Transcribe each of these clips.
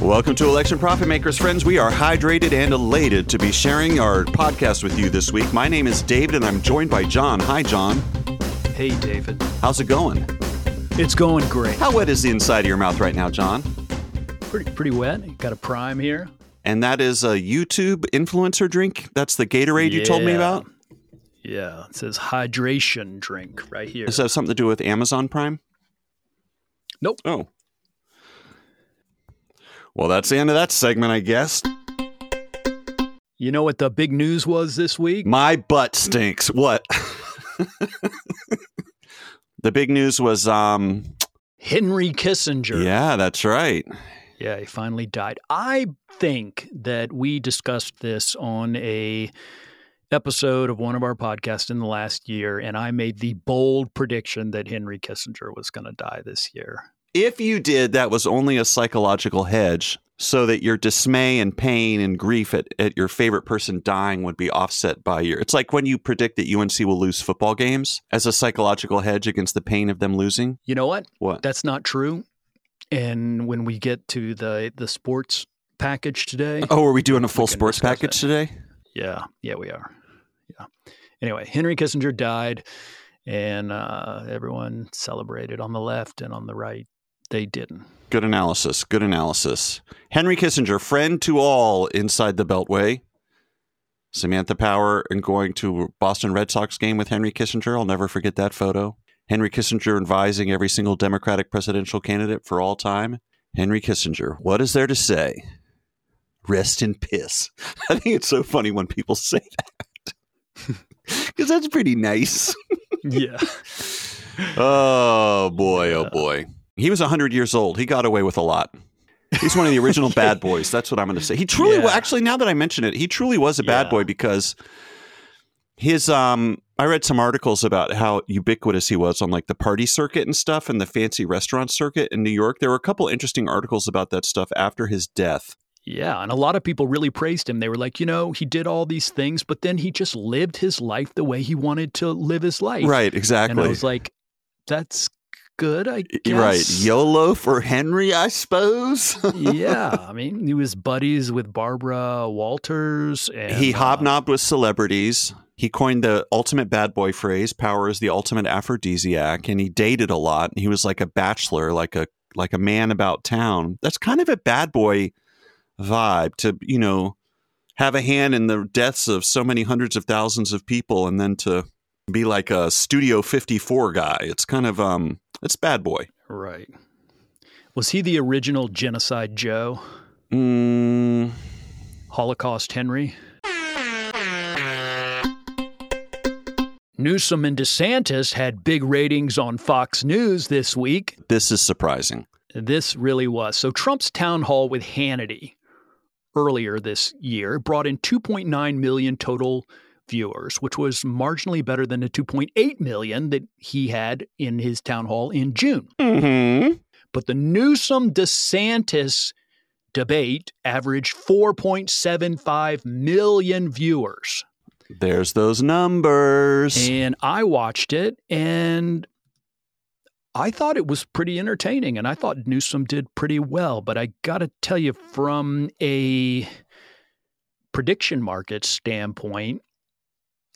Welcome to Election Profit Makers, friends. We are hydrated and elated to be sharing our podcast with you this week. My name is David, and I'm joined by Jon. Hi, Jon. Hey, David. How's it going? It's going great. How wet is the inside of your mouth right now, Jon? Pretty pretty wet. Got a prime here. And that is a YouTube influencer drink. That's the Gatorade you told me Yeah. about. Yeah, it says hydration drink right here. Does that have something to do with Amazon Prime? Nope. Oh. Well, that's the end of that segment, I guess. You know what the big news was this week? My butt stinks. What? the big news was, um, Henry Kissinger. yeah, that's right. Yeah, he finally died. I think that we discussed this on a episode of one of our podcasts in the last year, and I made the bold prediction that Henry Kissinger was going to die this year. If you did, that was only a psychological hedge so that your dismay and pain and grief at, at your favorite person dying would be offset by your. It's like when you predict that UNC will lose football games as a psychological hedge against the pain of them losing. You know what? What? That's not true. And when we get to the the sports package today, Oh, are we doing a full sports package it. today? yeah, yeah, we are. Yeah. Anyway, Henry Kissinger died, and uh, everyone celebrated on the left and on the right. They didn't. Good analysis. Good analysis. Henry Kissinger, friend to all inside the Beltway. Samantha Power and going to Boston Red Sox game with Henry Kissinger. I'll never forget that photo. Henry Kissinger advising every single Democratic presidential candidate for all time. Henry Kissinger, what is there to say? Rest in piss. I think it's so funny when people say that. Because that's pretty nice. Yeah. Oh boy, oh boy. He was 100 years old. He got away with a lot. He's one of the original bad boys. That's what I'm going to say. He truly Yeah. actually now that I mention it, he truly was a bad Yeah. boy because his um I read some articles about how ubiquitous he was on like the party circuit and stuff and the fancy restaurant circuit in New York. There were a couple interesting articles about that stuff after his death. Yeah, and a lot of people really praised him. They were like, you know, he did all these things, but then he just lived his life the way he wanted to live his life. Right, exactly. And. I was like, that's good, I guess. right. YOLO for Henry, I suppose. yeah, I mean, he was buddies with Barbara Walters. And, he uh, hobnobbed with celebrities. He coined the ultimate bad boy phrase, power is the ultimate aphrodisiac, and he dated a lot. He was like a bachelor, like a like a man about town. That's kind of a bad boy vibe to, you know, have a hand in the deaths of so many hundreds of thousands of people and then to be like a Studio 54 guy. It's kind of um it's bad boy. Right. Was he the original Genocide Joe, Mm, Holocaust Henry? Newsom and DeSantis had big ratings on Fox News this week. this is surprising. This really was. So, Trump's town hall with Hannity earlier this year brought in 2.9 million total viewers, which was marginally better than the 2.8 million that he had in his town hall in June. Mhm. But the Newsom DeSantis debate averaged 4.75 million viewers. There's those numbers. And I watched it and I thought it was pretty entertaining and I thought Newsom did pretty well. But I got to tell you, from a prediction market standpoint,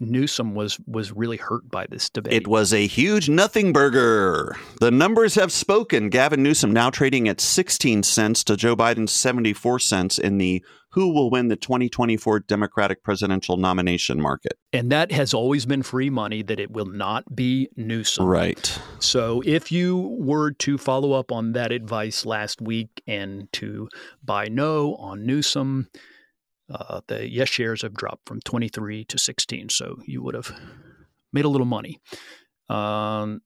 Newsom was was really hurt by this debate. It was a huge nothing burger. The numbers have spoken. Gavin Newsom now trading at 16 cents to Joe Biden's 74 cents in the who will win the 2024 Democratic presidential nomination market. and that has always been free money that it will not be Newsom. Right. So if you were to follow up on that advice last week and to buy no on Newsom, uh, the yes shares have dropped from 23 to 16. So you would have made a little money. Um,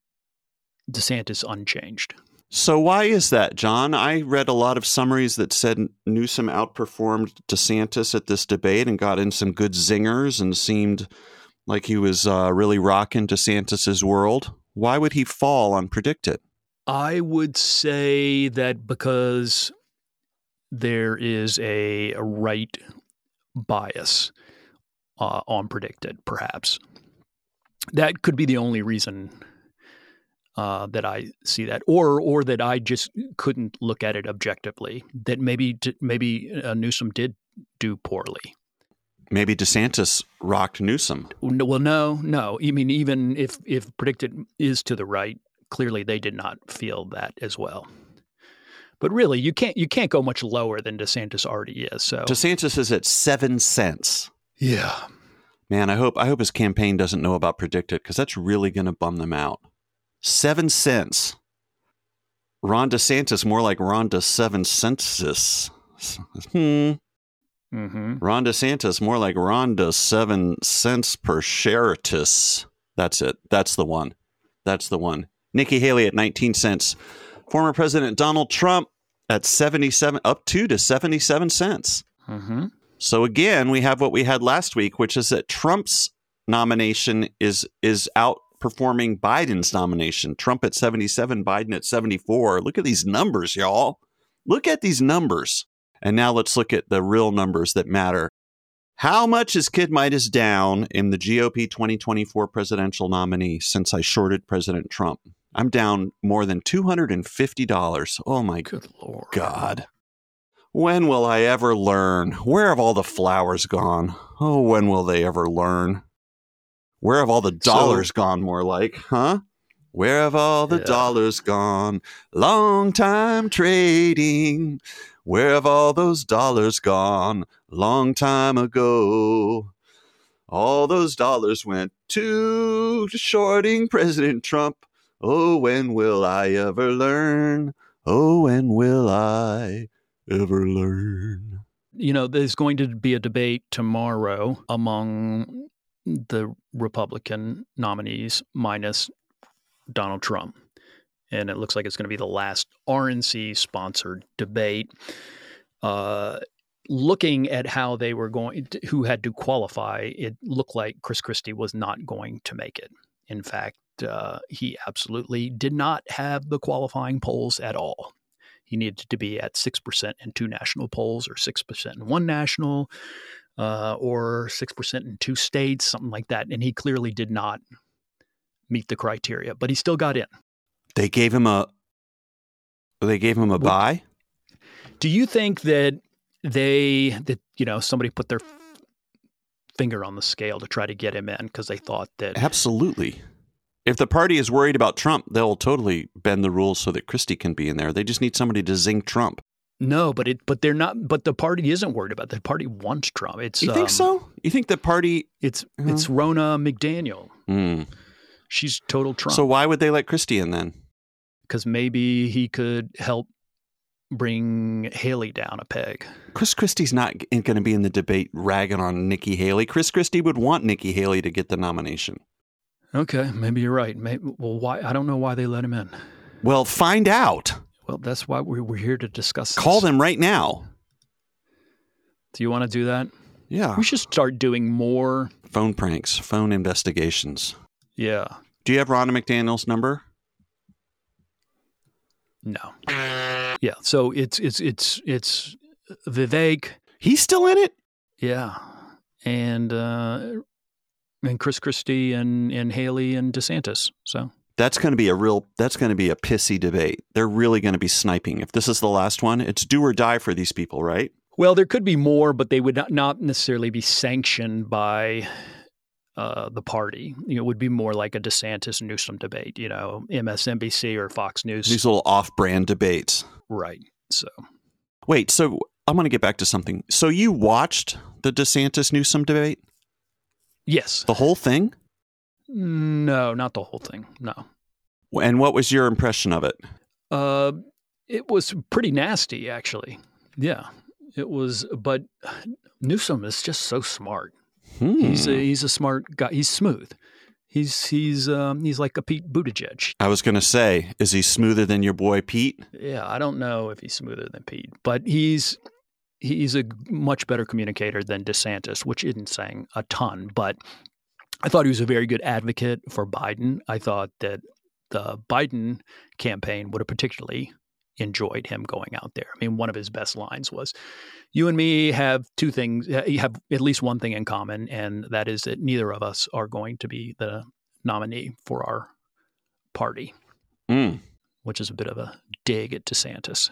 DeSantis unchanged. So why is that, Jon? I read a lot of summaries that said Newsom outperformed DeSantis at this debate and got in some good zingers and seemed like he was uh, really rocking DeSantis's world. Why would he fall on PredictIt? I would say that because there is a, a right bias uh, on PredictIt, perhaps. That could be the only reason uh, that I see that, or or that I just couldn't look at it objectively. That maybe maybe uh, Newsom did do poorly. Maybe DeSantis rocked Newsom. Well, no, no. I mean, even if if PredictIt is to the right, clearly they did not feel that as well. But really, you can't you can't go much lower than DeSantis already is. So DeSantis is at seven cents. Yeah, man. I hope I hope his campaign doesn't know about PredictIt because that's really going to bum them out. Seven cents. Ron DeSantis more like Ron DeSeven Census. Hmm. Mm-hmm. Ron DeSantis more like Ron Seven cents per sharetus. That's it. That's the one. That's the one. Nikki Haley at 19 cents former President Donald Trump at 77 up two to 77 cents. Mm-hmm. So again, we have what we had last week, which is that Trump's nomination is is outperforming Biden's nomination. Trump at 77, Biden at 74. Look at these numbers, y'all. Look at these numbers. And now let's look at the real numbers that matter. How much is Kid Midas down in the GOP 2024 presidential nominee since I shorted President Trump? I'm down more than $250. Oh my good lord. God. When will I ever learn? Where have all the flowers gone? Oh, when will they ever learn? Where have all the dollars so, gone, more like, huh? Where have all the yeah. dollars gone? Long time trading. Where have all those dollars gone? Long time ago. All those dollars went to shorting President Trump. Oh, when will I ever learn? Oh, when will I ever learn? You know, there's going to be a debate tomorrow among the Republican nominees minus Donald Trump. And it looks like it's going to be the last RNC sponsored debate. Uh, looking at how they were going, to, who had to qualify, it looked like Chris Christie was not going to make it. In fact, uh, he absolutely did not have the qualifying polls at all. He needed to be at 6% in two national polls or 6% in one national uh, or 6% in two states, something like that. And he clearly did not meet the criteria, but he still got in. They gave him a they gave him a buy. Do you think that they that you know somebody put their finger on the scale to try to get him in because they thought that Absolutely if the party is worried about Trump, they'll totally bend the rules so that Christie can be in there. They just need somebody to zing Trump. No, but it but they're not. But the party isn't worried about. It. The party wants Trump. It's you think um, so? You think the party? It's uh, it's Ronna McDaniel. Mm. She's total Trump. So why would they let Christie in then? Because maybe he could help bring Haley down a peg. Chris Christie's not going to be in the debate ragging on Nikki Haley. Chris Christie would want Nikki Haley to get the nomination. Okay, maybe you're right. Maybe, well, why? I don't know why they let him in. Well, find out. Well, that's why we're, we're here to discuss. This. Call them right now. Do you want to do that? Yeah. We should start doing more phone pranks, phone investigations. Yeah. Do you have Ronna McDaniel's number? No. Yeah. So it's it's it's it's Vivek. He's still in it. Yeah. And uh, and Chris Christie and and Haley and DeSantis. So that's going to be a real that's going to be a pissy debate. They're really going to be sniping. If this is the last one, it's do or die for these people, right? Well, there could be more, but they would not, not necessarily be sanctioned by uh, the party. You know, it would be more like a DeSantis Newsom debate. You know, MSNBC or Fox News. These little off-brand debates, right? So, wait. So I'm going to get back to something. So you watched the DeSantis Newsom debate? Yes. The whole thing? No, not the whole thing. No. And what was your impression of it? Uh, it was pretty nasty, actually. Yeah, it was. But Newsom is just so smart. Hmm. He's a, he's a smart guy. He's smooth. He's he's um, he's like a Pete Buttigieg. I was going to say, is he smoother than your boy Pete? Yeah, I don't know if he's smoother than Pete, but he's he's a much better communicator than DeSantis, which isn't saying a ton, but I thought he was a very good advocate for Biden. I thought that the Biden campaign would have particularly enjoyed him going out there. I mean, one of his best lines was, "You and me have two things. You have at least one thing in common, and that is that neither of us are going to be the nominee for our party." Mm. which is a bit of a dig at DeSantis.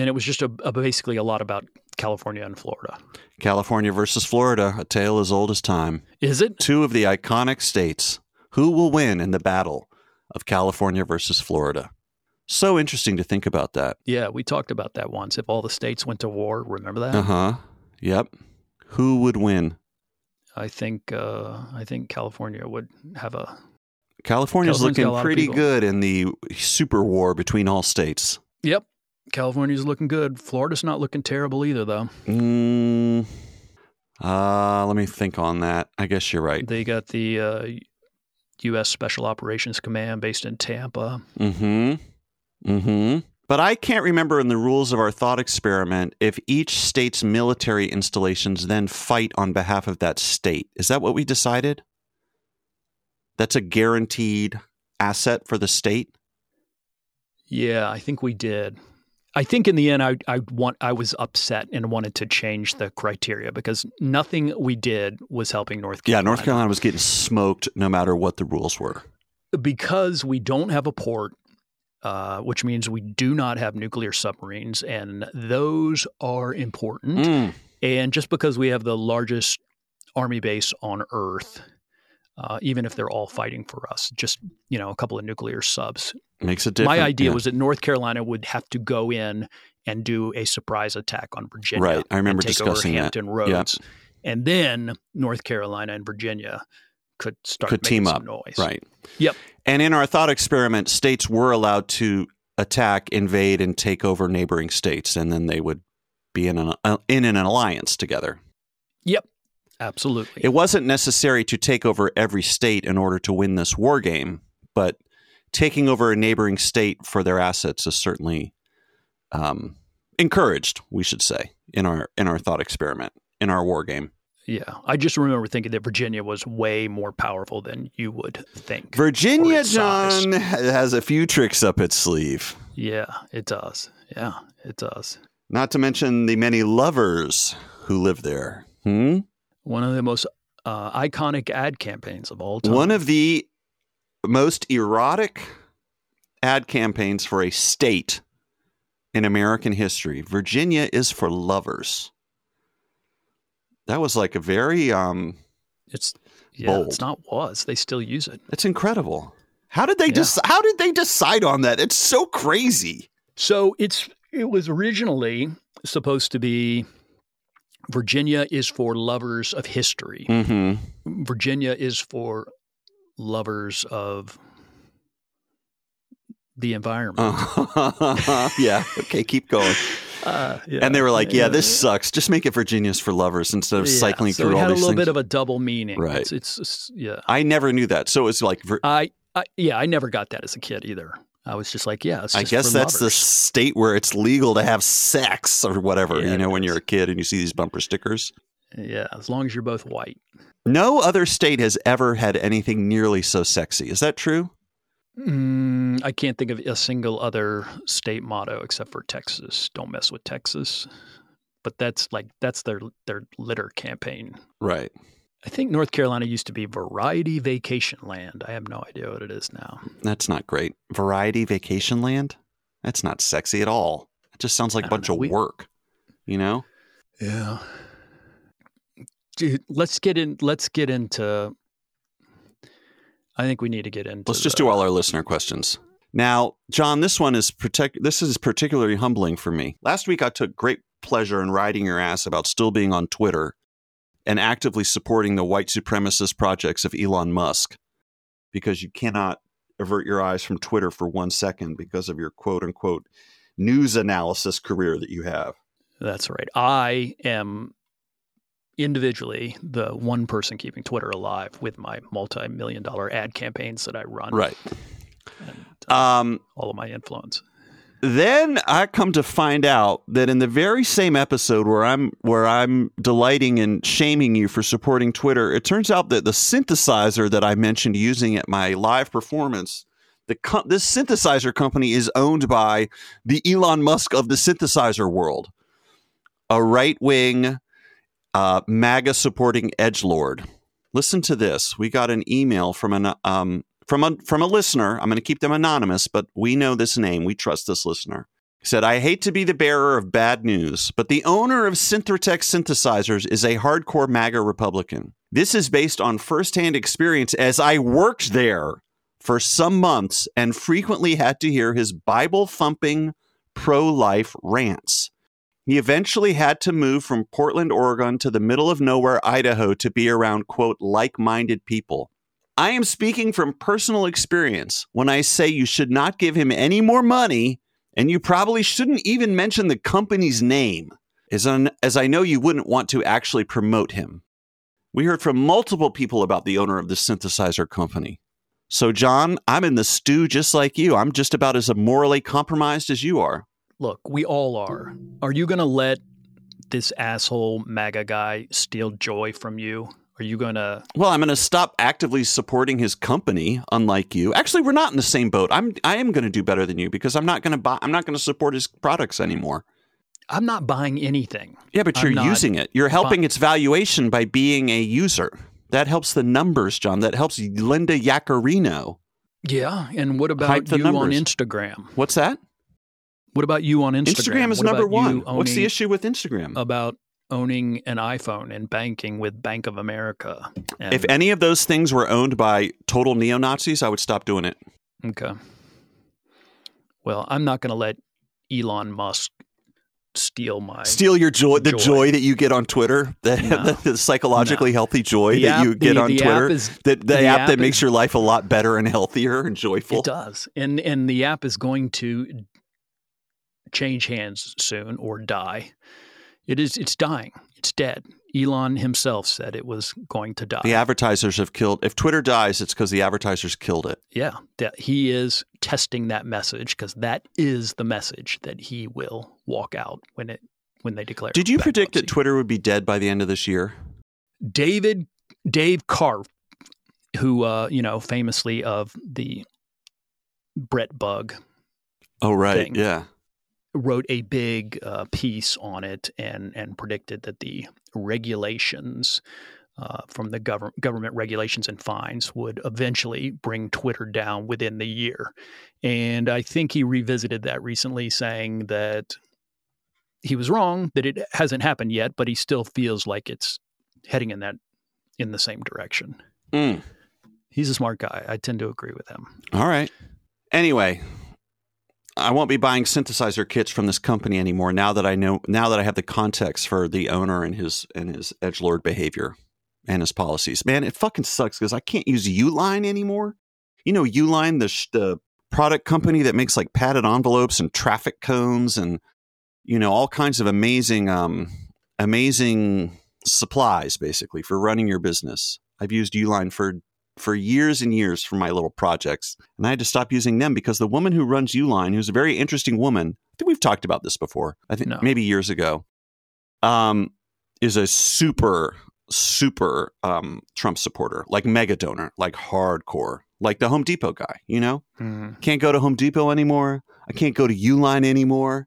And it was just a, a basically a lot about California and Florida. California versus Florida, a tale as old as time. Is it? Two of the iconic states. Who will win in the battle of California versus Florida? So interesting to think about that. Yeah, we talked about that once. If all the states went to war, remember that? Uh huh. Yep. Who would win? I think uh, I think California would have a California's California's looking pretty good in the super war between all states. Yep. California's looking good. Florida's not looking terrible either, though. Mm, uh, let me think on that. I guess you're right. They got the uh, U.S. Special Operations Command based in Tampa. Mm-hmm. Mm-hmm. But I can't remember in the rules of our thought experiment if each state's military installations then fight on behalf of that state. Is that what we decided? That's a guaranteed asset for the state? Yeah, I think we did. I think in the end, I I want I was upset and wanted to change the criteria because nothing we did was helping North Carolina. Yeah, North Carolina was getting smoked no matter what the rules were. because we don't have a port, uh, which means we do not have nuclear submarines, and those are important. Mm. And just because we have the largest army base on Earth, uh, even if they're all fighting for us, just you know a couple of nuclear subs. Makes a difference. My idea Yeah. was that North Carolina would have to go in and do a surprise attack on Virginia. Right. I remember take discussing over that. Hampton Roads, and then North Carolina and Virginia could start Could making team some up. noise. Right. Yep. And in our thought experiment, states were allowed to attack, invade, and take over neighboring states, and then they would be in an uh, in an alliance together. Yep. Absolutely. It wasn't necessary to take over every state in order to win this war game, but taking over a neighboring state for their assets is certainly um, encouraged. We should say in our in our thought experiment in our war game. yeah. I just remember thinking that Virginia was way more powerful than you would think. Virginia. Jon has a few tricks up its sleeve. yeah, it does. Yeah, it does. Not to mention the many lovers who live there. Hmm? One of the most uh, iconic ad campaigns of all time. One of the most erotic ad campaigns for a state in American history. Virginia is for lovers. That was like a very um it's yeah, bold. it's not was. They still use it. it's incredible. How did they Yeah. just how did they decide on that? It's so crazy. So it's it was originally supposed to be Virginia is for lovers of history. Mm-hmm. Virginia is for lovers of the environment. yeah. Okay, keep going. Uh, yeah. And they were like, "Yeah, this sucks. Just make it Virginia's for lovers instead of Yeah, cycling so through it all had a little things." bit of a double meaning. Right. It's, it's, yeah. I never knew that. So it's like Vir- I, I yeah, I never got that as a kid either. I was just like, yeah, it's I guess that's the state where it's legal to have sex or whatever, Yeah, you know, when you're a kid and you see these bumper stickers. yeah, as long as you're both white. No other state has ever had anything nearly so sexy. Is that true? Mm, I can't think of a single other state motto except for Texas. Don't mess with Texas. But that's like that's their their litter campaign. Right. I think North Carolina used to be Variety Vacation Land. I have no idea what it is now. That's not great. Variety Vacation Land? That's not sexy at all. It just sounds like a bunch know. of We- work, you know? Yeah. Dude, let's get in. Let's get into. I think we need to get into. Let's just the- do all our listener questions. Now, Jon, this one is protect. This is particularly humbling for me. Last week, I took great pleasure in riding your ass about still being on Twitter and actively supporting the white supremacist projects of Elon Musk, because you cannot avert your eyes from Twitter for one second because of your quote unquote news analysis career that you have. That's right. I am individually the one person keeping Twitter alive with my multi-million dollar ad campaigns that I run. Right. And, uh, Um, all of my influence. Then I come to find out that in the very same episode where I'm where I'm delighting and shaming you for supporting Twitter, it turns out that the synthesizer that I mentioned using at my live performance, the this synthesizer company is owned by the Elon Musk of the synthesizer world, a right wing, uh, MAGA supporting edge lord. Listen to this. We got an email from an um, from a from a listener. I'm going to keep them anonymous, but we know this name. We trust this listener. He said, "I hate to be the bearer of bad news, but the owner of Synthetech synthesizers is a hardcore MAGA Republican. This is based on firsthand experience as I worked there for some months and frequently had to hear his Bible thumping pro-life rants." He eventually had to move from Portland, Oregon to the middle of nowhere, Idaho to be around, quote, like minded people. I am speaking from personal experience when I say you should not give him any more money, and you probably shouldn't even mention the company's name, as, as I know you wouldn't want to actually promote him. We heard from multiple people about the owner of the synthesizer company. So, Jon, I'm in the stew just like you. I'm just about as morally compromised as you are. Look, we all are. Are you going to let this asshole MAGA guy steal joy from you? Are you going to Well, I'm going to stop actively supporting his company unlike you. Actually, we're not in the same boat. I'm I am going to do better than you because I'm not going to buy I'm not going to support his products anymore. I'm not buying anything. Yeah, but you're using it. You're helping bu- its valuation by being a user. That helps the numbers, Jon. That helps Linda Yaccarino. Yeah, and what about you on. Instagram? What's that? What about you on Instagram? Instagram is What number one. What's the issue with Instagram? about owning an iPhone and banking with Bank of America? And, if any of those things were owned by total neo Nazis, I would stop doing it. okay. Well, I'm not going to let Elon Musk steal my Steal your joy, the Joy. joy, that you get on Twitter, the, No. the psychologically healthy joy The that app- you get the- on Twitter. is- that the, the app, app that makes your life a lot better and healthier and joyful. It does, and and the app is going to change hands soon or die. It is. It's dying. It's dead. Elon himself said it was going to die. The advertisers have killed. If Twitter dies, it's because the advertisers killed it. Yeah, he is testing that message because that is the message that he will walk out when it when they declare. Did you predict that. Twitter would be dead by the end of this year? David Dave Karpf, who uh, you know famously of the Brett Bug Oh, right. Thing. Yeah. Wrote a big uh, piece on it and and predicted that the regulations uh, from the government government regulations and fines would eventually bring Twitter down within the year. And I think he revisited that recently, saying that he was wrong that it hasn't happened yet, but he still feels like it's heading in that in the same direction. Mm. He's a smart guy. I tend to agree with him. All right. Anyway, I won't be buying synthesizer kits from this company anymore now that I know now that I have the context for the owner and his and his edge lord behavior and his policies. Man, it fucking sucks because I can't use Uline anymore. You know Uline, the sh- the product company that makes like padded envelopes and traffic cones and you know all kinds of amazing um amazing supplies basically for running your business. I've used Uline for for years and years for my little projects. And I had to stop using them because the woman who runs Uline, who's a very interesting woman, I think we've talked about this before. I think No. maybe years ago, um, is a super, super um, Trump supporter, like mega donor, like hardcore, like the Home Depot guy, you know? Can't go to Home Depot anymore. I can't go to Uline anymore.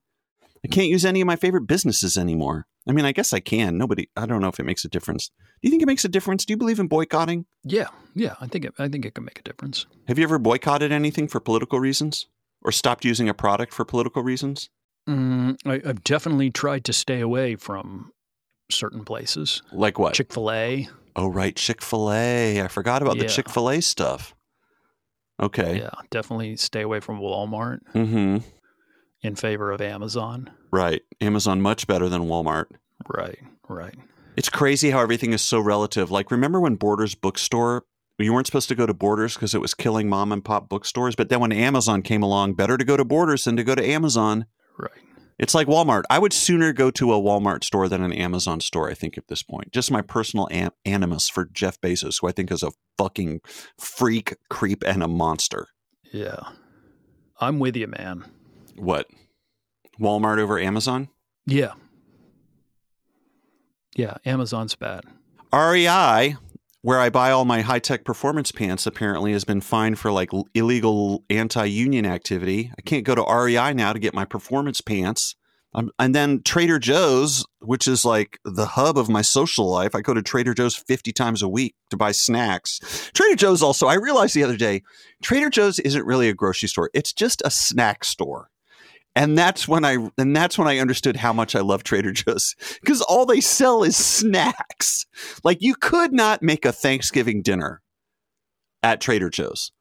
I can't use any of my favorite businesses anymore. I mean, I guess I can. Nobody, I don't know if it makes a difference. Do you think it makes a difference? Do you believe in boycotting? Yeah, yeah. I think it, I think it can make a difference. Have you ever boycotted anything for political reasons or stopped using a product for political reasons? Mm, I, I've definitely tried to stay away from certain places. Like what? Chick Fil A. oh, right. Chick fil A. I forgot about the Chick fil A stuff. Okay. Yeah, definitely stay away from Walmart Mm hmm. In favor of Amazon. Right. Amazon much better than Walmart. Right, right. It's crazy how everything is so relative. Like, remember when Borders bookstore, you weren't supposed to go to Borders because it was killing mom and pop bookstores? But then when Amazon came along, better to go to Borders than to go to Amazon. Right. It's like Walmart. I would sooner go to a Walmart store than an Amazon store, I think, at this point. Just my personal an- animus for Jeff Bezos, who I think is a fucking freak, creep, and a monster. Yeah. I'm with you, man. What? Walmart over Amazon? Yeah. Yeah, Amazon's bad. REI, where I buy all my high tech performance pants, apparently has been fined for like illegal anti union activity. I can't go to REI now to get my performance pants. Um, and then Trader Joe's, which is like the hub of my social life. I go to Trader Joe's 50 times a week to buy snacks. Trader Joe's also, I realized the other day, Trader Joe's isn't really a grocery store. It's just a snack store. And that's when I and that's when I understood how much I love Trader Joe's because all they sell is snacks. Like you could not make a Thanksgiving dinner at Trader Joe's.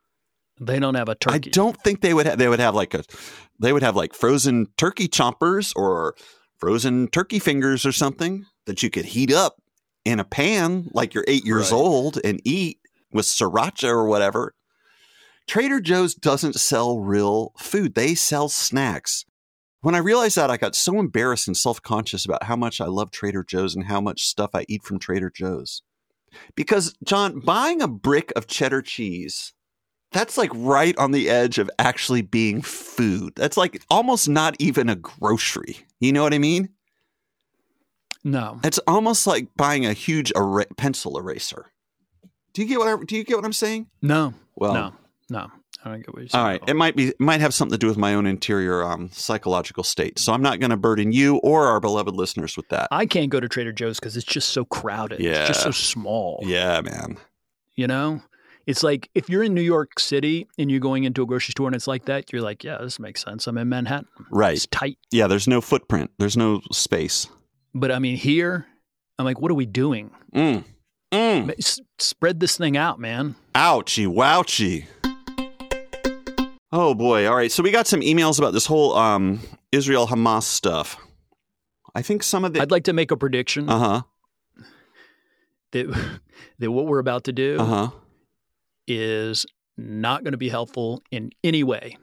They don't have a turkey. I don't think they would have. They would have like a, they would have like frozen turkey chompers or frozen turkey fingers or something that you could heat up in a pan like you're eight years Right. old and eat with sriracha or whatever. Trader Joe's doesn't sell real food; they sell snacks. When I realized that, I got so embarrassed and self conscious about how much I love Trader Joe's and how much stuff I eat from Trader Joe's. Because, Jon, buying a brick of cheddar cheese that's like right on the edge of actually being food. That's like almost not even a grocery. You know what I mean? No. It's almost like buying a huge era- pencil eraser. Do you get what I, do you get what I'm saying? No. Well, no. No. I don't get what you're saying. all right. It might be it might have something to do with my own interior um, psychological state. So I'm not going to burden you or our beloved listeners with that. I can't go to Trader Joe's because it's just so crowded. Yeah. It's just so small. yeah, man. You know? It's like if you're in New York City and you're going into a grocery store and it's like that, you're like, yeah, this makes sense. I'm in Manhattan. Right. It's tight. Yeah, there's no footprint. There's no space. But I mean, here, I'm like, what are we doing? Mm. Mm. S- spread this thing out, man. Ouchie, wouchie. Oh boy. All right. So we got some emails about this whole um, Israel Hamas stuff. I think some of the. I'd like to make a prediction Uh huh. that, that what we're about to do Uh huh. is not going to be helpful in any way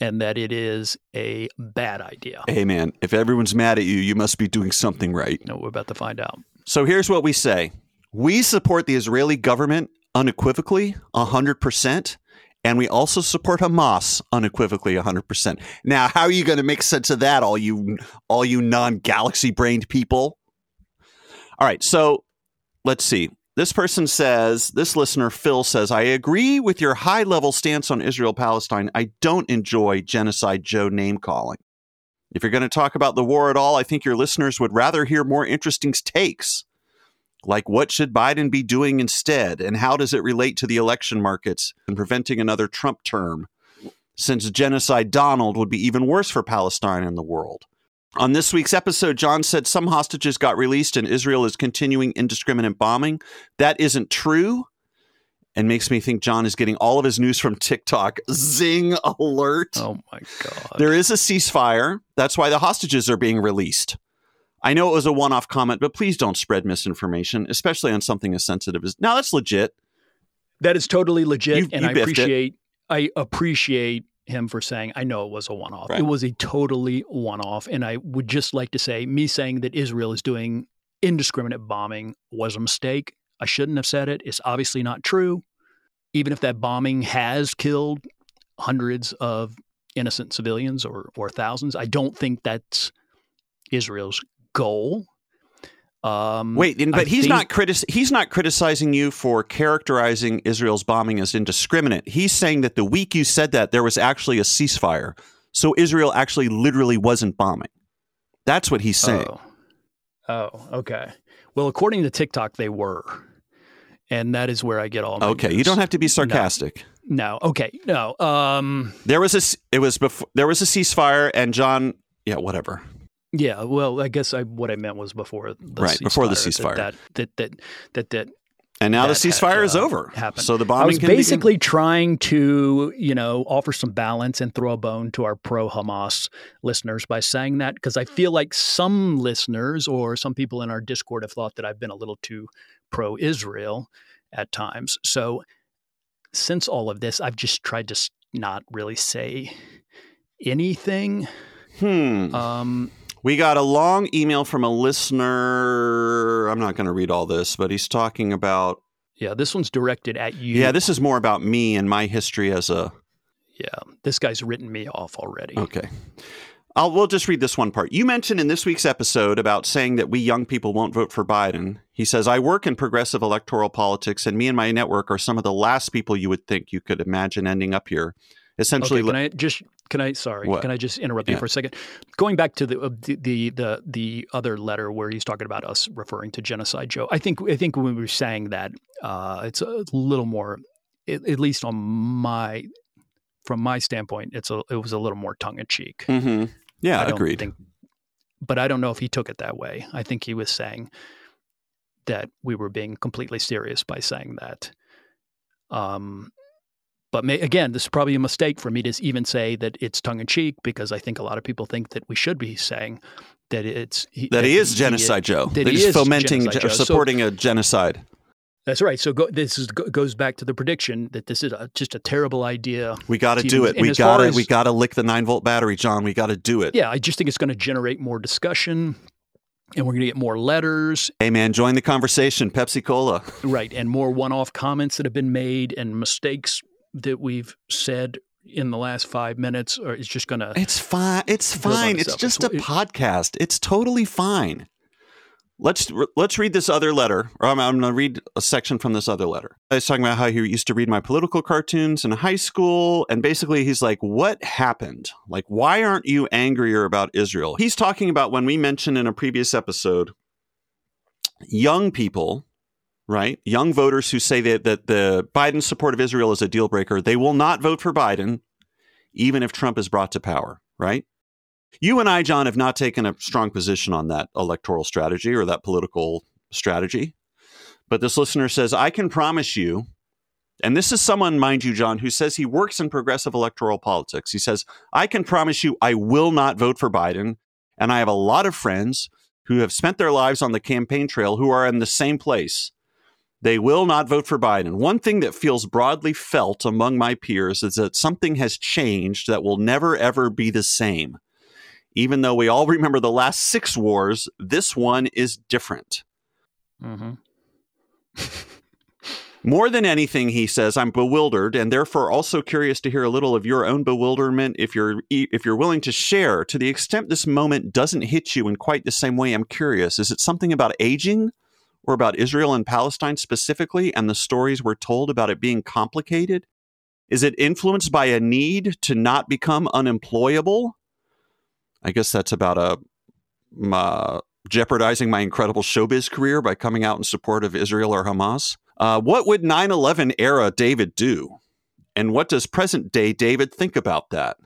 and that it is a bad idea. Hey man, if everyone's mad at you, you must be doing something right. No, we're about to find out. So here's what we say We support the Israeli government unequivocally, 100%. And we also support Hamas unequivocally 100%. Now, how are you going to make sense of that, all you, all you non galaxy brained people? All right. So let's see. This person says, this listener, Phil, says, I agree with your high level stance on Israel Palestine. I don't enjoy Genocide Joe name calling. If you're going to talk about the war at all, I think your listeners would rather hear more interesting takes. Like, what should Biden be doing instead? And how does it relate to the election markets and preventing another Trump term? Since genocide Donald would be even worse for Palestine and the world. On this week's episode, Jon said some hostages got released and Israel is continuing indiscriminate bombing. That isn't true and makes me think Jon is getting all of his news from TikTok. Zing alert. Oh my God. There is a ceasefire. That's why the hostages are being released. I know it was a one off comment, but please don't spread misinformation, especially on something as sensitive as. Now, that's legit. that is totally legit. You- and you I biffed it. appreciate, I appreciate him for saying, I know it was a one off. Right. It was a totally one off. And I would just like to say, me saying that Israel is doing indiscriminate bombing was a mistake. I shouldn't have said it. It's obviously not true. Even if that bombing has killed hundreds of innocent civilians or, or thousands, I don't think that's Israel's goal. Um, Wait, and- I but he's think- not critic- he's not criticizing you for characterizing Israel's bombing as indiscriminate. He's saying that the week you said that there was actually a ceasefire, so Israel actually literally wasn't bombing. That's what he's saying. Oh. oh, okay. Well, according to TikTok, they were, and that is where I get all. My okay, you don't have to be sarcastic. No. Okay. No. Um. There was a it was before there was a ceasefire, and Jon, yeah, whatever. Yeah. Well, I guess I what I meant was before the Right, before the ceasefire, ceasefire. That that that that that, And now the That had, ceasefire is uh, over. happened. So the bombing I was can begin. basically trying to, you know, offer some balance and throw a bone to our pro Hamas listeners by saying that because I feel like some listeners or some people in our Discord have thought that I've been a little too pro Israel at times. So since all of this, I've just tried to not really say anything. Hmm. Um, We got a long email from a listener. I'm not going to read all this, but he's talking about. yeah, this one's directed at you. Yeah, this is more about me and my history as a. yeah, this guy's written me off already. Okay. I'll, we'll just read this one part. You mentioned in this week's episode about saying that we young people won't vote for Biden. He says, I work in progressive electoral politics, and me and my network are some of the last people you would think you could imagine ending up here. Essentially. Okay, can I just can I sorry What? can I just interrupt Yeah. you for a second? Going back to the, uh, the the the the other letter where he's talking about us referring to genocide, Joe. I think I think when we were saying that, uh, it's a little more, at, at least on my from my standpoint, it's a it was a little more tongue in cheek. Mhm. Yeah, I agreed. think, but I don't know if he took it that way. I think he was saying that we were being completely serious by saying that. Um, but may, again, this is probably a mistake for me to even say that it's tongue in cheek because I think a lot of people think that we should be saying that it's he, that he is genocide, Joe. that That he he's is fomenting, ge- Joe. So- supporting a genocide. That's right. So go, this is, go, goes back to the prediction that this is a, just a terrible idea. We got to do it. and We got to. We got to lick the nine volt battery, Jon. We got to do it. Yeah, I just think it's going to generate more discussion, and we're going to get more letters Hey, man, join the conversation. Pepsi Cola. Right, and more one-off comments that have been made and mistakes that we've said in the last five minutes, or it's just going to. It's fine. It's It fine. It's just a It's- podcast. It's totally fine. Let's let's read this other letter. Or I'm, I'm going to read a section from this other letter. I was talking about how he used to read my political cartoons in high school, and basically he's like, "What happened? Like, why aren't you angrier about Israel?" He's talking about when we mentioned in a previous episode, young people, right? Young voters who say that that the Biden support of Israel is a deal breaker. They will not vote for Biden, even if Trump is brought to power, right? You and I, Jon, have not taken a strong position on that electoral strategy or that political strategy. But this listener says, I can promise you, and this is someone, mind you, Jon, who says he works in progressive electoral politics. He says, I can promise you I will not vote for Biden. And I have a lot of friends who have spent their lives on the campaign trail who are in the same place. They will not vote for Biden. One thing that feels broadly felt among my peers is that something has changed that will never, ever be the same. Even though we all remember the last six wars, this one is different. Mm-hmm. More than anything, he says, I'm bewildered and therefore also curious to hear a little of your own bewilderment if you're if you're willing to share. To the extent this moment doesn't hit you in quite the same way, I'm curious. Is it something about aging or about Israel and Palestine specifically and the stories we're told about it being complicated? Is it influenced by a need to not become unemployable? I guess that's about a uh, jeopardizing my incredible showbiz career by coming out in support of Israel or Hamas. Uh, what would 9 11 era David do? And what does present day David think about that?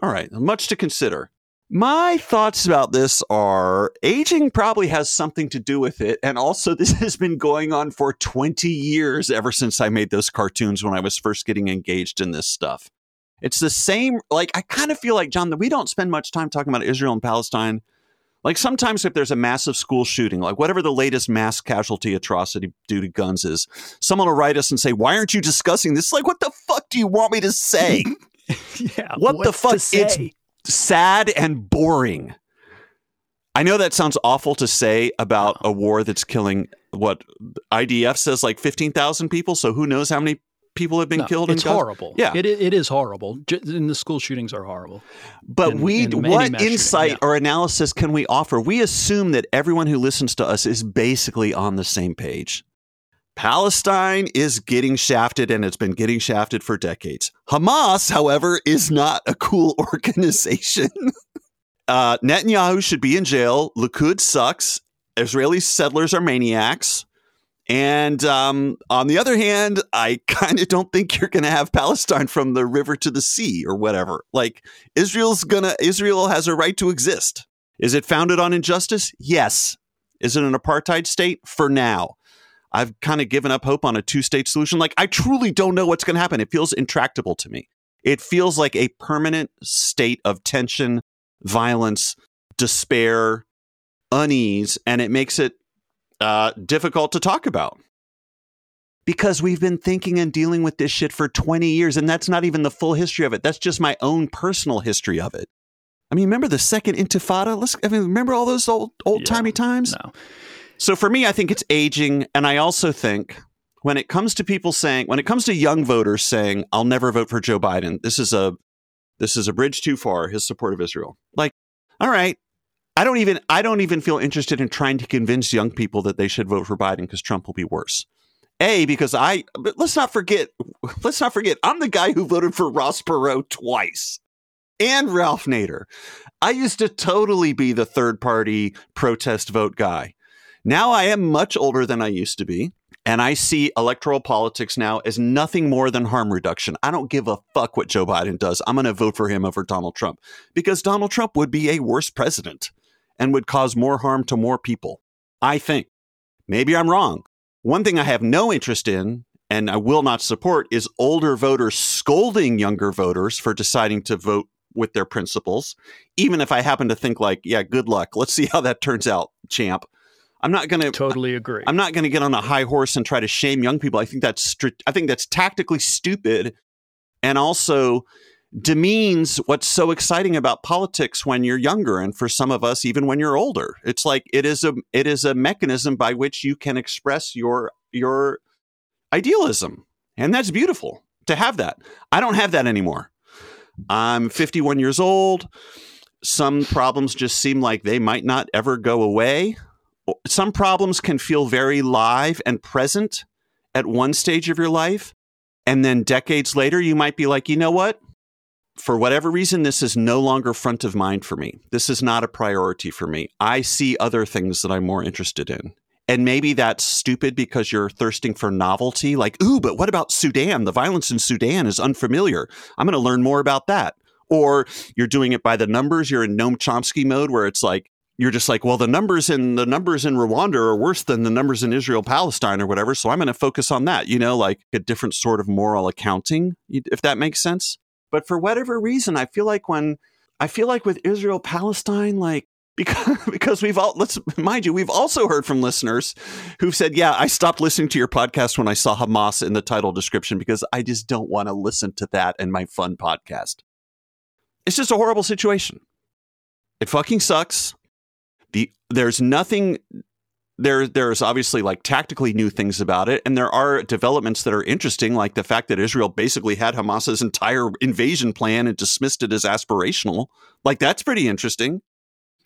All right, much to consider. My thoughts about this are aging probably has something to do with it. And also, this has been going on for 20 years ever since I made those cartoons when I was first getting engaged in this stuff. It's the same, like, I kind of feel like, Jon, that we don't spend much time talking about Israel and Palestine. Like, sometimes if there's a massive school shooting, like whatever the latest mass casualty atrocity due to guns is, someone will write us and say, Why aren't you discussing this? Like, what the fuck do you want me to say? Yeah. What the fuck? It's-? Sad and boring. I know that sounds awful to say about a war that's killing what IDF says like 15,000 people. So who knows how many people have been No, killed in It's horrible. Yeah. it, it is horrible. J- And the school shootings are horrible. But we, what insight yeah. or analysis can we offer? We assume that everyone who listens to us is basically on the same page. Palestine is getting shafted and it's been getting shafted for decades. Hamas, however, is not a cool organization. uh, Netanyahu should be in jail. Likud sucks. Israeli settlers are maniacs. And um, on the other hand, I kind of don't think you're going to have Palestine from the river to the sea or whatever. Like Israel's gonna Israel has a right to exist. Is it founded on injustice? Yes. Is it an apartheid state? For now. I've kind of given up hope on a two-state solution. Like I truly don't know what's going to happen. It feels intractable to me. It feels like a permanent state of tension, violence, despair, unease, and it makes it uh, difficult to talk about because we've been thinking and dealing with this shit for 20 years and that's not even the full history of it that's just my own personal history of it i mean remember the second intifada let's i mean remember all those old old timey Yeah. times No. So for me i think it's aging and i also think when it comes to people saying when it comes to young voters saying i'll never vote for joe biden this is a this is a bridge too far his support of israel like all right i don't even i don't even feel interested in trying to convince young people that they should vote for biden because trump will be worse A, because I, but let's not forget, let's not forget, I'm the guy who voted for Ross Perot twice and Ralph Nader. I used to totally be the third party protest vote guy. Now I am much older than I used to be. And I see electoral politics now as nothing more than harm reduction. I don't give a fuck what Joe Biden does. I'm going to vote for him over Donald Trump because Donald Trump would be a worse president and would cause more harm to more people. I think. Maybe I'm wrong. One thing I have no interest in and I will not support is older voters scolding younger voters for deciding to vote with their principles, even if I happen to think like, yeah, good luck. Let's see how that turns out, champ. I'm not going to totally agree. I'm not going to get on a high horse and try to shame young people. I think that's I think that's tactically stupid, and also demeans what's so exciting about politics when you're younger, and for some of us, even when you're older. It's like it is a it is a mechanism by which you can express your your idealism, and that's beautiful to have that. I don't have that anymore. I'm 51 years old. Some problems just seem like they might not ever go away some problems can feel very live and present at one stage of your life. And then decades later, you might be like, you know what? For whatever reason, this is no longer front of mind for me. This is not a priority for me. I see other things that I'm more interested in. And maybe that's stupid because you're thirsting for novelty. Like, ooh, but what about Sudan? The violence in Sudan is unfamiliar. I'm going to learn more about that. Or you're doing it by the numbers. You're in Noam Chomsky mode where it's like, you're just like, well, the numbers in the numbers in Rwanda are worse than the numbers in Israel Palestine or whatever. So I'm going to focus on that. You know, like a different sort of moral accounting, if that makes sense. But for whatever reason, I feel like when I feel like with Israel Palestine, like because because we've all let's mind you, we've also heard from listeners who've said, "Yeah, I stopped listening to your podcast when I saw Hamas in the title description because I just don't want to listen to that in my fun podcast." It's just a horrible situation. It fucking sucks the there's nothing there there's obviously like tactically new things about it and there are developments that are interesting like the fact that Israel basically had Hamas's entire invasion plan and dismissed it as aspirational. Like that's pretty interesting.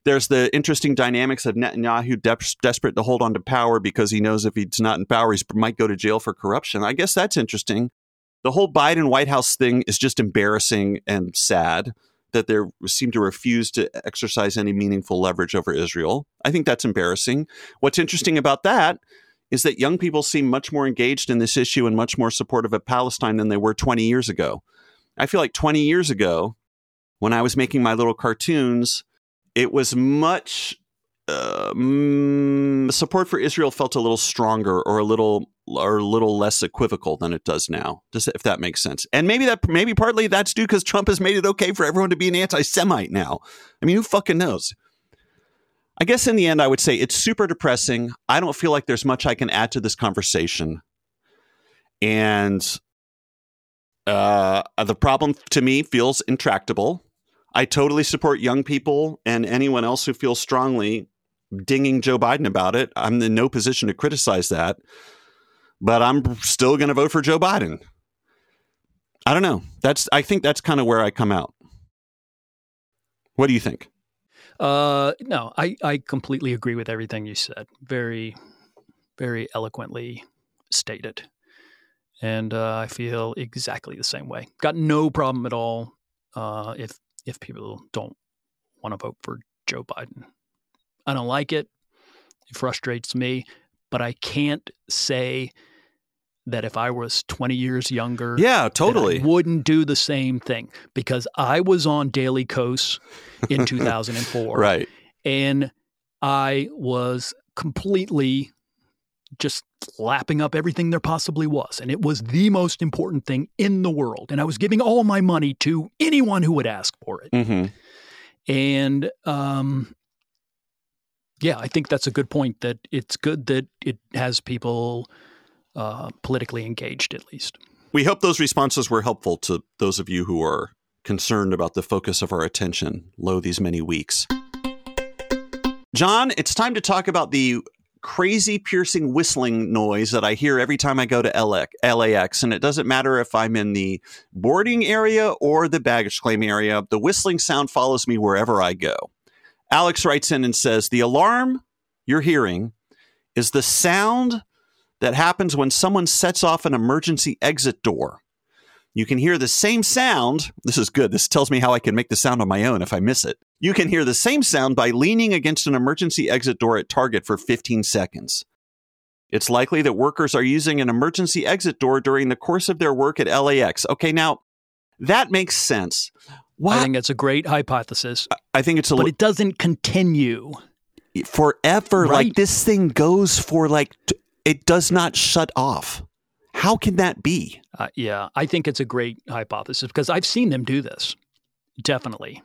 There's the interesting dynamics of Netanyahu de- desperate to hold on to power because he knows if he's not in power he might go to jail for corruption. I guess that's interesting. The whole Biden White House thing is just embarrassing and sad that they seem to refuse to exercise any meaningful leverage over Israel. I think that's embarrassing. What's interesting about that is that young people seem much more engaged in this issue and much more supportive of Palestine than they were 20 years ago. I feel like 20 years ago, when I was making my little cartoons, it was much uh, support for Israel felt a little stronger or a little or a little less equivocal than it does now. Just if that makes sense. And maybe that maybe partly that's due because Trump has made it okay for everyone to be an anti-Semite now. I mean, who fucking knows? I guess in the end, I would say it's super depressing. I don't feel like there's much I can add to this conversation. And uh, the problem to me feels intractable. I totally support young people and anyone else who feels strongly dinging Joe Biden about it. I'm in no position to criticize that, but I'm still going to vote for Joe Biden. I don't know. That's I think that's kind of where I come out. What do you think? Uh, no, I, I completely agree with everything you said. Very, very eloquently stated. And uh, I feel exactly the same way. Got no problem at all uh, if if people don't want to vote for Joe Biden. I don't like it. It frustrates me, but I can't say that if I was 20 years younger, yeah, totally, wouldn't do the same thing. Because I was on Daily Kos in 2004, right, and I was completely just lapping up everything there possibly was, and it was the most important thing in the world, and I was giving all my money to anyone who would ask for it, mm-hmm. and um, yeah, I think that's a good point. That it's good that it has people uh, politically engaged, at least. We hope those responses were helpful to those of you who are concerned about the focus of our attention low these many weeks. Jon, it's time to talk about the crazy piercing whistling noise that I hear every time I go to LAX. And it doesn't matter if I'm in the boarding area or the baggage claim area, the whistling sound follows me wherever I go. Alex writes in and says, The alarm you're hearing is the sound that happens when someone sets off an emergency exit door. You can hear the same sound. This is good. This tells me how I can make the sound on my own if I miss it. You can hear the same sound by leaning against an emergency exit door at Target for 15 seconds. It's likely that workers are using an emergency exit door during the course of their work at LAX. Okay, now that makes sense. Why? I think it's a great hypothesis. I think it's a But it doesn't continue forever. Right. Like this thing goes for like it does not shut off. How can that be? Uh, yeah, I think it's a great hypothesis because I've seen them do this. Definitely.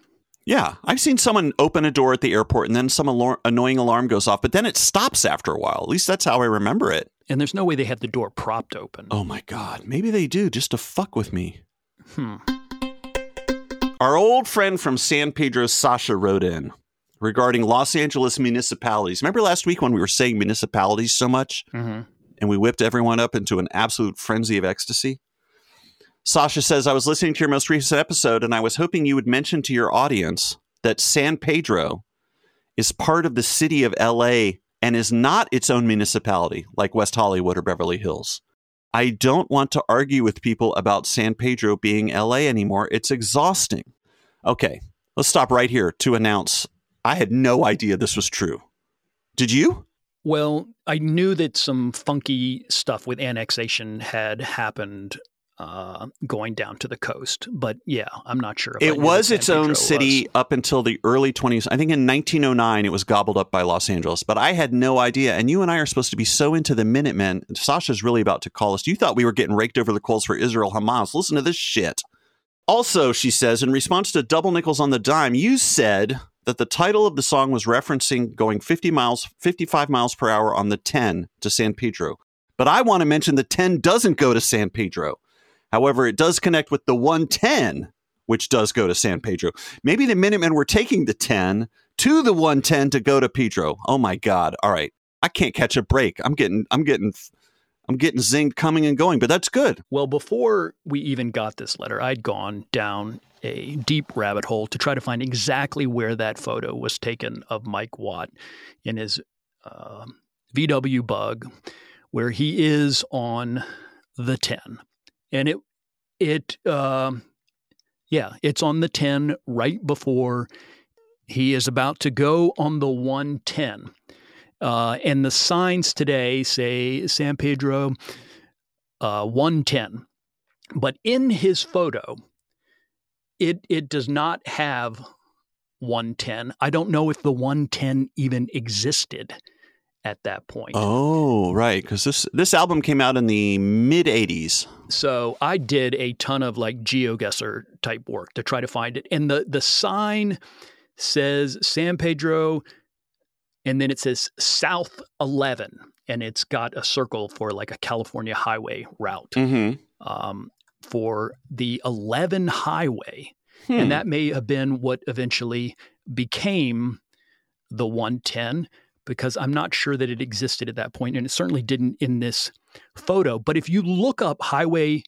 Yeah, I've seen someone open a door at the airport and then some alar- annoying alarm goes off, but then it stops after a while. At least that's how I remember it. And there's no way they have the door propped open. Oh my God. Maybe they do just to fuck with me. Hmm. Our old friend from San Pedro, Sasha, wrote in regarding Los Angeles municipalities. Remember last week when we were saying municipalities so much? Mm-hmm and we whipped everyone up into an absolute frenzy of ecstasy. Sasha says, I was listening to your most recent episode and I was hoping you would mention to your audience that San Pedro is part of the city of LA and is not its own municipality like West Hollywood or Beverly Hills. I don't want to argue with people about San Pedro being LA anymore. It's exhausting. Okay, let's stop right here to announce I had no idea this was true. Did you? Well, I knew that some funky stuff with annexation had happened uh, going down to the coast. But yeah, I'm not sure. it was its own city was. up until the early 20s. I think in 1909 it was gobbled up by Los Angeles, but I had no idea. And you and I are supposed to be so into the Minutemen. Sasha's really about to call us. You thought we were getting raked over the coals for Israel Hamas. Listen to this shit. Also, she says, in response to Double Nickels on the Dime, you said that the title of the song was referencing going 50 miles, 55 miles per hour on the 10 to San Pedro. But I want to mention the 10 doesn't go to San Pedro. However, it does connect with the 110, which does go to San Pedro. Maybe the Minutemen were taking the 10 to the 110 to go to Pedro. Oh my God. All right. I can't catch a break. I'm getting, I'm getting, I'm getting zinged coming and going, but that's good. Well, before we even got this letter, I'd gone down a deep rabbit hole to try to find exactly where that photo was taken of Mike Watt in his uh, VW Bug, where he is on the 10. And it, it, uh, yeah, it's on the 10 right before he is about to go on the 110. Uh, and the signs today say San Pedro uh, 110. But in his photo, it it does not have 110. I don't know if the 110 even existed at that point. Oh, right, because this this album came out in the mid 80s. So I did a ton of like GeoGuessr type work to try to find it, and the the sign says San Pedro, and then it says South 11, and it's got a circle for like a California highway route. Mm-hmm. Um, for the 11 highway. Hmm. And that may have been what eventually became the 110 because I'm not sure that it existed at that point, and it certainly didn't in this photo. But if you look up Highway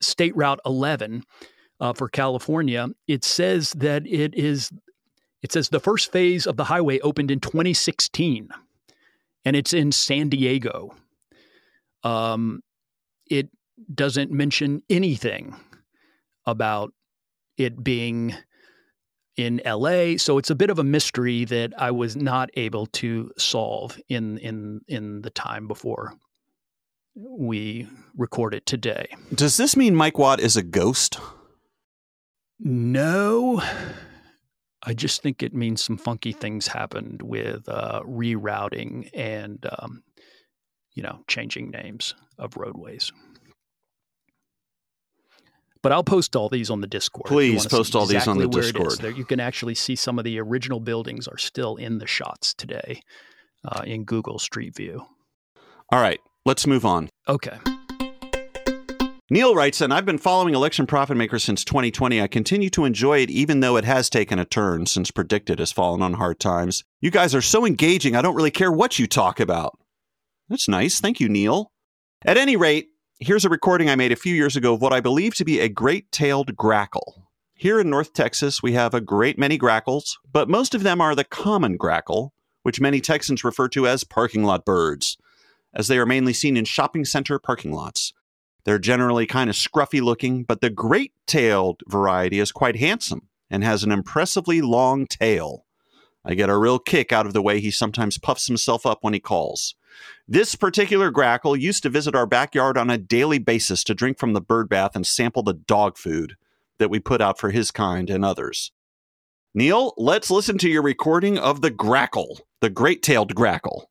State Route 11 uh, for California, it says that it is. It says the first phase of the highway opened in 2016, and it's in San Diego. Um, it doesn't mention anything about it being in LA. So it's a bit of a mystery that I was not able to solve in in in the time before we recorded today. Does this mean Mike Watt is a ghost? No. I just think it means some funky things happened with uh, rerouting and, um, you know, changing names of roadways. But I'll post all these on the Discord. Please post all exactly these on the Discord. There, you can actually see some of the original buildings are still in the shots today uh, in Google Street View. All right, let's move on. Okay. Neil writes, and I've been following Election Profit Maker since 2020. I continue to enjoy it, even though it has taken a turn since PredictIt has fallen on hard times. You guys are so engaging, I don't really care what you talk about. That's nice. Thank you, Neil. At any rate, Here's a recording I made a few years ago of what I believe to be a great tailed grackle. Here in North Texas, we have a great many grackles, but most of them are the common grackle, which many Texans refer to as parking lot birds. as they are mainly seen in shopping center parking lots. They're generally kind of scruffy looking, but the great tailed variety is quite handsome and has an impressively long tail. I get a real kick out of the way he sometimes puffs himself up when he calls. This particular grackle used to visit our backyard on a daily basis to drink from the bird bath and sample the dog food that we put out for his kind and others. Neil, let's listen to your recording of the grackle, the great tailed grackle.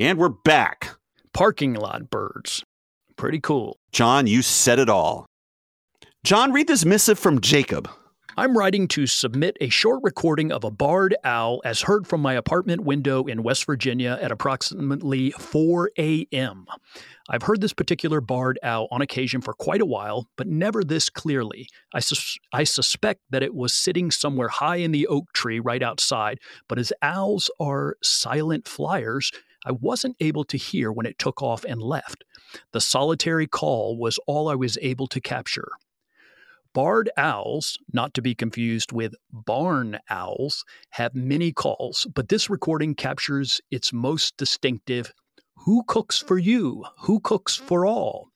And we're back. Parking lot birds. Pretty cool. Jon, you said it all. Jon, read this missive from Jacob. I'm writing to submit a short recording of a barred owl as heard from my apartment window in West Virginia at approximately 4 a.m. I've heard this particular barred owl on occasion for quite a while, but never this clearly. I, sus- I suspect that it was sitting somewhere high in the oak tree right outside, but as owls are silent flyers, I wasn't able to hear when it took off and left. The solitary call was all I was able to capture. Barred owls, not to be confused with barn owls, have many calls, but this recording captures its most distinctive Who cooks for you? Who cooks for all?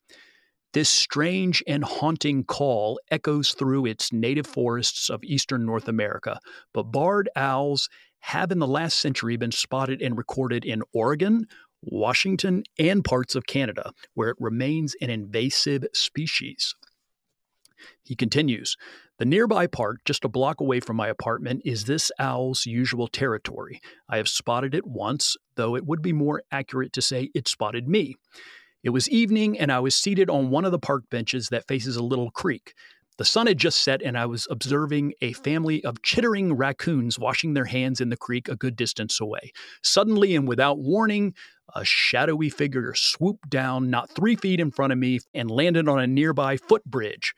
This strange and haunting call echoes through its native forests of eastern North America, but barred owls have in the last century been spotted and recorded in Oregon, Washington, and parts of Canada, where it remains an invasive species. He continues The nearby park, just a block away from my apartment, is this owl's usual territory. I have spotted it once, though it would be more accurate to say it spotted me. It was evening, and I was seated on one of the park benches that faces a little creek. The sun had just set, and I was observing a family of chittering raccoons washing their hands in the creek a good distance away. Suddenly and without warning, a shadowy figure swooped down not three feet in front of me and landed on a nearby footbridge,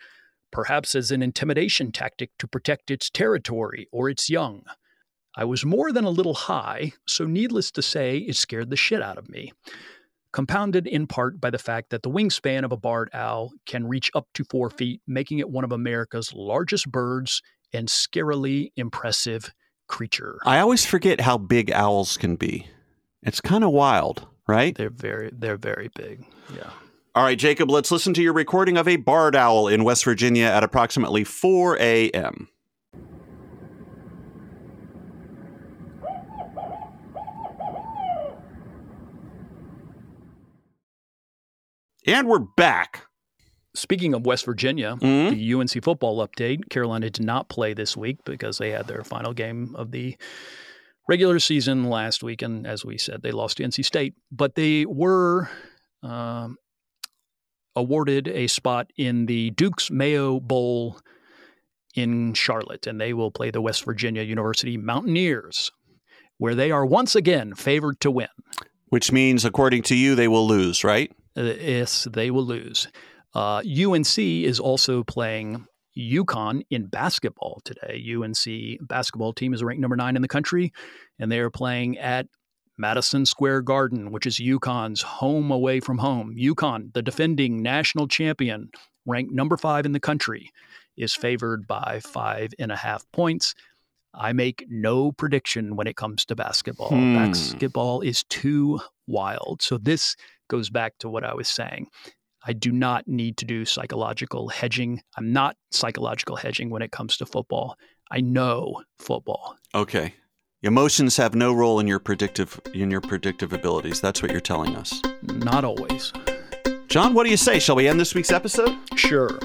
perhaps as an intimidation tactic to protect its territory or its young. I was more than a little high, so needless to say, it scared the shit out of me compounded in part by the fact that the wingspan of a barred owl can reach up to four mm. feet, making it one of America's largest birds and scarily impressive creature. I always forget how big owls can be. It's kind of wild, right? They're very they're very big. Yeah. All right, Jacob, let's listen to your recording of a barred owl in West Virginia at approximately 4 a.m. And we're back. Speaking of West Virginia, Mhm. the UNC football update, Carolina did not play this week because they had their final game of the regular season last week. And as we said, they lost to NC State. But they were um, awarded a spot in the Duke's Mayo Bowl in Charlotte. And they will play the West Virginia University Mountaineers, where they are once again favored to win. Which means, according to you, they will lose, right? Yes, they will lose. Uh, UNC is also playing UConn in basketball today. UNC basketball team is ranked number nine in the country, and they are playing at Madison Square Garden, which is UConn's home away from home. UConn, the defending national champion, ranked number five in the country, is favored by five and a half points. I make no prediction when it comes to basketball. Hmm. Basketball is too wild. So this goes back to what I was saying. I do not need to do psychological hedging. I'm not psychological hedging when it comes to football. I know football. Okay. Emotions have no role in your predictive in your predictive abilities. That's what you're telling us. Not always. Jon, what do you say? Shall we end this week's episode? Sure.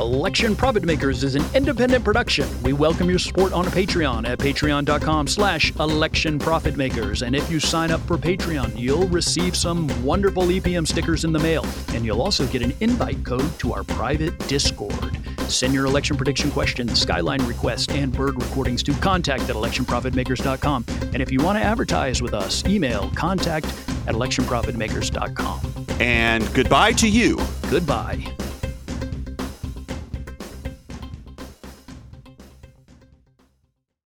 Election Profit Makers is an independent production. We welcome your support on Patreon at patreon.com slash election profit makers. And if you sign up for Patreon, you'll receive some wonderful EPM stickers in the mail. And you'll also get an invite code to our private Discord. Send your election prediction questions, skyline requests, and bird recordings to contact at electionprofitmakers.com. And if you want to advertise with us, email contact at electionprofitmakers.com. And goodbye to you. Goodbye.